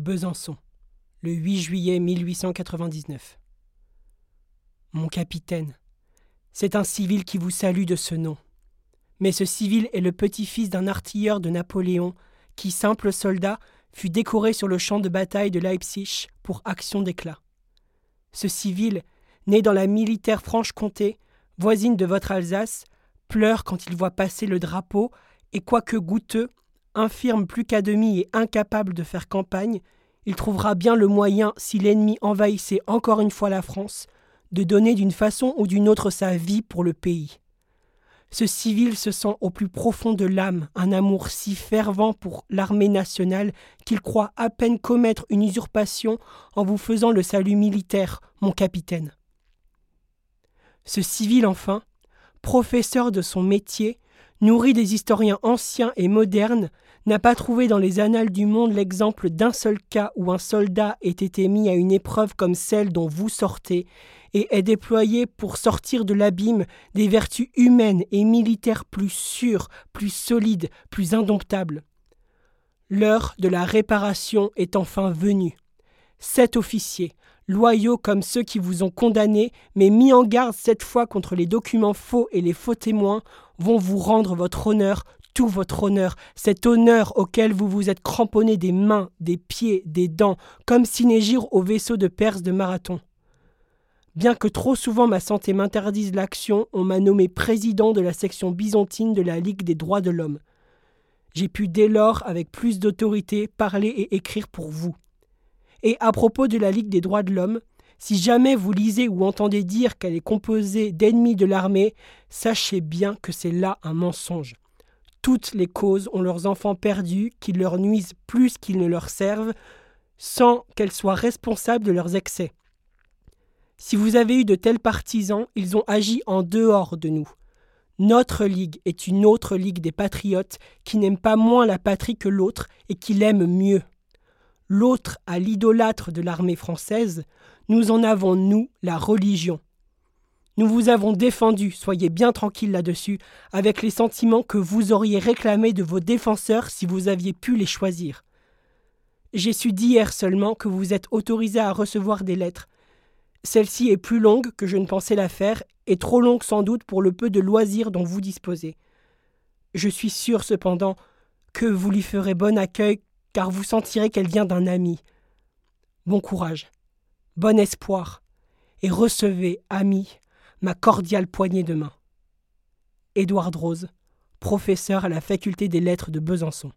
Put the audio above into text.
Besançon, le 8 juillet 1899. Mon capitaine, c'est un civil qui vous salue de ce nom. Mais ce civil est le petit-fils d'un artilleur de Napoléon qui, simple soldat, fut décoré sur le champ de bataille de Leipzig pour action d'éclat. Ce civil, né dans la militaire Franche-Comté, voisine de votre Alsace, pleure quand il voit passer le drapeau et quoique goûteux, infirme plus qu'à demi et incapable de faire campagne, il trouvera bien le moyen, si l'ennemi envahissait encore une fois la France, de donner d'une façon ou d'une autre sa vie pour le pays. Ce civil se sent au plus profond de l'âme un amour si fervent pour l'armée nationale qu'il croit à peine commettre une usurpation en vous faisant le salut militaire, mon capitaine. Ce civil, enfin, professeur de son métier, nourri des historiens anciens et modernes, n'a pas trouvé dans les annales du monde l'exemple d'un seul cas où un soldat ait été mis à une épreuve comme celle dont vous sortez, et ait déployé pour sortir de l'abîme des vertus humaines et militaires plus sûres, plus solides, plus indomptables. L'heure de la réparation est enfin venue. Sept officiers, loyaux comme ceux qui vous ont condamné, mais mis en garde cette fois contre les documents faux et les faux témoins, vont vous rendre votre honneur, tout votre honneur, cet honneur auquel vous vous êtes cramponné des mains, des pieds, des dents, comme Sinégir au vaisseau de Perse de Marathon. Bien que trop souvent ma santé m'interdise l'action, on m'a nommé président de la section byzantine de la Ligue des droits de l'homme. J'ai pu dès lors, avec plus d'autorité, parler et écrire pour vous. Et à propos de la Ligue des droits de l'homme, si jamais vous lisez ou entendez dire qu'elle est composée d'ennemis de l'armée, sachez bien que c'est là un mensonge. Toutes les causes ont leurs enfants perdus qui leur nuisent plus qu'ils ne leur servent, sans qu'elles soient responsables de leurs excès. Si vous avez eu de tels partisans, ils ont agi en dehors de nous. Notre ligue est une autre ligue des patriotes qui n'aiment pas moins la patrie que l'autre et qui l'aiment mieux. L'autre à l'idolâtre de l'armée française, nous en avons, nous, la religion. Nous vous avons défendu, soyez bien tranquille là-dessus, avec les sentiments que vous auriez réclamés de vos défenseurs si vous aviez pu les choisir. J'ai su d'hier seulement que vous êtes autorisé à recevoir des lettres. Celle-ci est plus longue que je ne pensais la faire, et trop longue sans doute pour le peu de loisirs dont vous disposez. Je suis sûr cependant que vous lui ferez bon accueil, car vous sentirez qu'elle vient d'un ami. Bon courage bon espoir, et recevez, ami, ma cordiale poignée de main. Édouard Rose, professeur à la faculté des lettres de Besançon.